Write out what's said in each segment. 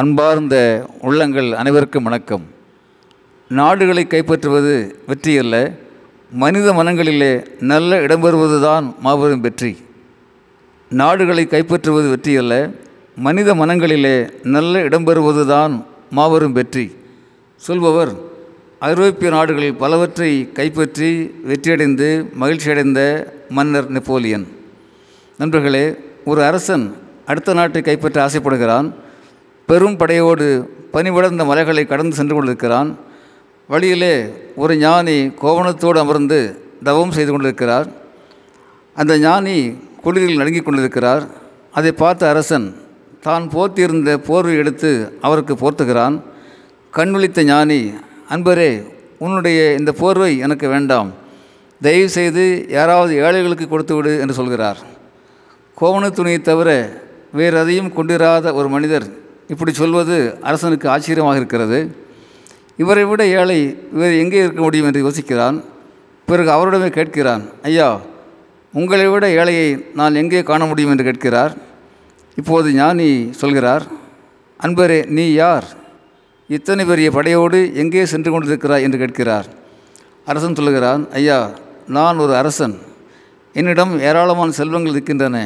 அன்பார்ந்த உள்ளங்கள் அனைவருக்கும் வணக்கம். நாடுகளை கைப்பற்றுவது வெற்றியல்ல மனித மனங்களிலே நல்ல இடம்பெறுவது தான் மாபெரும் வெற்றி. நாடுகளை கைப்பற்றுவது வெற்றியல்ல மனித மனங்களிலே நல்ல இடம் பெறுவதுதான் மாபெரும் வெற்றி. சொல்பவர் ஐரோப்பிய நாடுகளில் பலவற்றை கைப்பற்றி வெற்றியடைந்து மகிழ்ச்சியடைந்த மன்னர் நெப்போலியன். நண்பர்களே ஒரு அரசன் அடுத்த நாட்டை கைப்பற்ற ஆசைப்படுகிறான். பெரும் படையோடு பனிவிடர்ந்த மலைகளை கடந்து சென்று கொண்டிருக்கிறான். வழியிலே ஒரு ஞானி கோவணத்தோடு அமர்ந்து தவம் செய்து கொண்டிருக்கிறார். அந்த ஞானி குளிரில் நடுங்கிக் கொண்டிருக்கிறார். அதை பார்த்த அரசன் தான் போர்த்தியிருந்த போர்வை எடுத்து அவருக்கு போர்த்துகிறான். கண் விழித்த ஞானி அன்பரே உன்னுடைய இந்த போர்வை எனக்கு வேண்டாம். தயவு செய்து யாராவது ஏழைகளுக்கு கொடுத்து விடு என்று சொல்கிறார். கோவண துணியை தவிர வேறு எதையும் கொண்டிராத ஒரு மனிதர் இப்படி சொல்வது அரசனுக்கு ஆச்சரியமாக இருக்கிறது. இவரை விட ஏழை இவர் எங்கே இருக்க முடியும் என்று யோசிக்கிறான். பிறகு அவரிடமே கேட்கிறான் ஐயா உங்களை விட ஏழையை நான் எங்கே காண முடியும் என்று கேட்கிறார். இப்போது ஞானி சொல்கிறார் அன்பரே நீ யார்? இத்தனை பெரிய படையோடு எங்கே சென்று கொண்டிருக்கிறாய்? என்று கேட்கிறார். அரசன் சொல்லுகிறான் ஐயா நான் ஒரு அரசன். என்னிடம் ஏராளமான செல்வங்கள் இருக்கின்றன.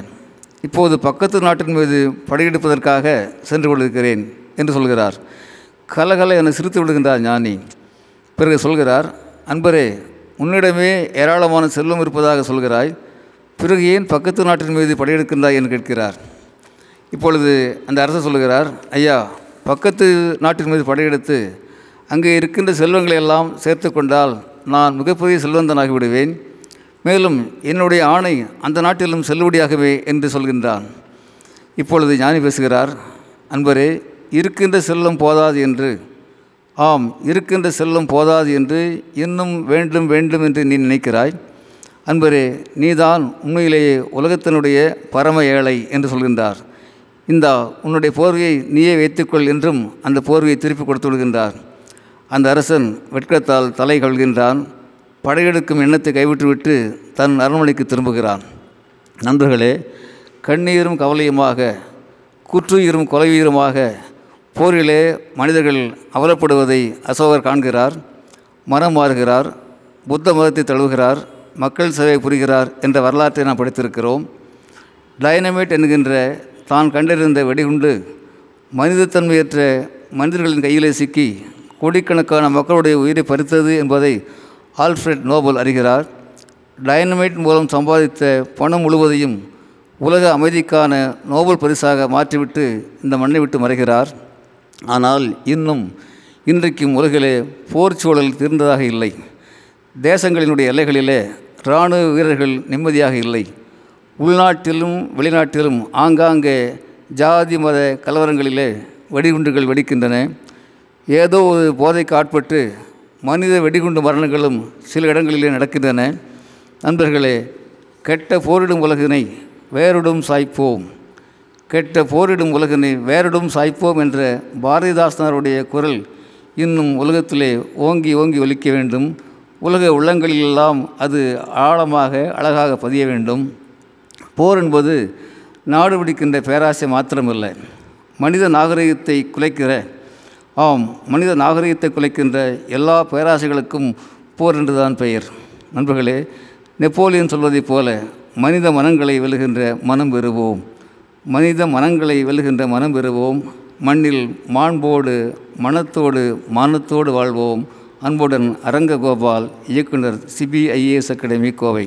இப்போது பக்கத்து நாட்டின் மீது படையெடுப்பதற்காக சென்று கொண்டிருக்கிறேன் என்று சொல்கிறார். கலகல என சிரித்து விடுகின்றார் ஞானி. பிறகு சொல்கிறார் அன்பரே உன்னிடமே ஏராளமான செல்வம் இருப்பதாக சொல்கிறாய். பிறகு ஏன் பக்கத்து நாட்டின் மீது படையெடுக்கின்றாய்? என்று கேட்கிறார். இப்பொழுது அந்த அரசர் சொல்லுகிறார் ஐயா பக்கத்து நாட்டின் மீது படையெடுத்து அங்கே இருக்கின்ற செல்வங்களை எல்லாம் சேர்த்து கொண்டால் நான் மிகப்பெரிய செல்வந்தனாகி விடுவேன் மேலும் என்னுடைய ஆணை அந்த நாட்டிலும் செல்லுபடியாகவே என்று சொல்கின்றான். இப்பொழுது ஞானி பேசுகிறார் அன்பரே இருக்கின்ற செல்லும் போதாது என்று. ஆம் இருக்கின்ற செல்லும் போதாது என்று இன்னும் வேண்டும் வேண்டும் என்று நீ நினைக்கிறாய். அன்பரே நீதான் உண்மையிலேயே உலகத்தினுடைய பரம ஏழை என்று சொல்கின்றார். இந்தா உன்னுடைய போர்வையை நீயே வைத்துக்கொள் என்றும் அந்த போர்வையை திருப்பி கொடுத்து விடுகின்றார். அந்த அரசன் வெட்கத்தால் தலை கொள்கின்றான் படையெடுக்கும் எண்ணத்தை கைவிட்டுவிட்டு தன் அரண்மனைக்கு திரும்புகிறான். நண்பர்களே கண்ணீரும் கவலையுமாக குற்றுயிரும் கொலையுயிருமாக போரிலே மனிதர்கள் அவலப்படுவதை அசோகர் காண்கிறார் மனம் மாறுகிறார் புத்த மதத்தை தழுவுகிறார் மக்கள் சேவை புரிகிறார் என்ற வரலாற்றை நாம் படித்திருக்கிறோம். டைனமேட் என்கின்ற தான் கண்டறிந்த வெடிகுண்டு மனிதத்தன்மையற்ற மனிதர்களின் கையிலே சிக்கி கோடிக்கணக்கான மக்களுடைய உயிரை பறித்தது என்பதை ஆல்ஃப்ரெட் நோபல் அறிகிறார். டைனமைட் மூலம் சம்பாதித்த பணம் முழுவதையும் உலக அமைதிக்கான நோபல் பரிசாக மாற்றிவிட்டு இந்த மண்ணை விட்டு மறைகிறார். ஆனால் இன்னும் இன்றைக்கும் உலகிலே போர் சூழல் தீர்ந்ததாக இல்லை. தேசங்களினுடைய எல்லைகளிலே இராணுவ வீரர்கள் நிம்மதியாக இல்லை. உள்நாட்டிலும் வெளிநாட்டிலும் ஆங்காங்கே ஜாதி மத கலவரங்களிலே வெடிகுண்டுகள் வெடிக்கின்றன. ஏதோ ஒரு போதைக்கு ஆட்பட்டு மனித வெடிகுண்டு மரணங்களும் சில இடங்களிலே நடக்கின்றன. நண்பர்களே கெட்ட போரிடும் உலகினை வேறுடும் சாய்ப்போம். கெட்ட போரிடும் உலகினை வேறுடும் சாய்ப்போம் என்ற பாரதிதாசனாருடைய குரல் இன்னும் உலகத்திலே ஓங்கி ஓங்கி ஒலிக்க வேண்டும். உலக உள்ளங்களிலெல்லாம் அது ஆழமாக அழகாக பதிய வேண்டும். போர் என்பது நாடு பிடிக்கின்ற பேராசை மாத்திரமில்லை மனித நாகரிகத்தை குலைக்கிற ஆம் மனித நாகரிகத்தை குலைக்கின்ற எல்லா பேராசைகளுக்கும் போர் என்றுதான் பெயர். நண்பர்களே நெப்போலியன் சொல்வதைப் போல மனித மனங்களை வெல்கின்ற மனம் பெறுவோம் மனித மனங்களை வெல்கின்ற மனம் பெறுவோம் மண்ணில் மாண்போடு மனத்தோடு மானத்தோடு வாழ்வோம். அன்புடன் அரங்க கோபால் இயக்குனர் சிபிஐஏஎஸ் அகாடமி கோவை.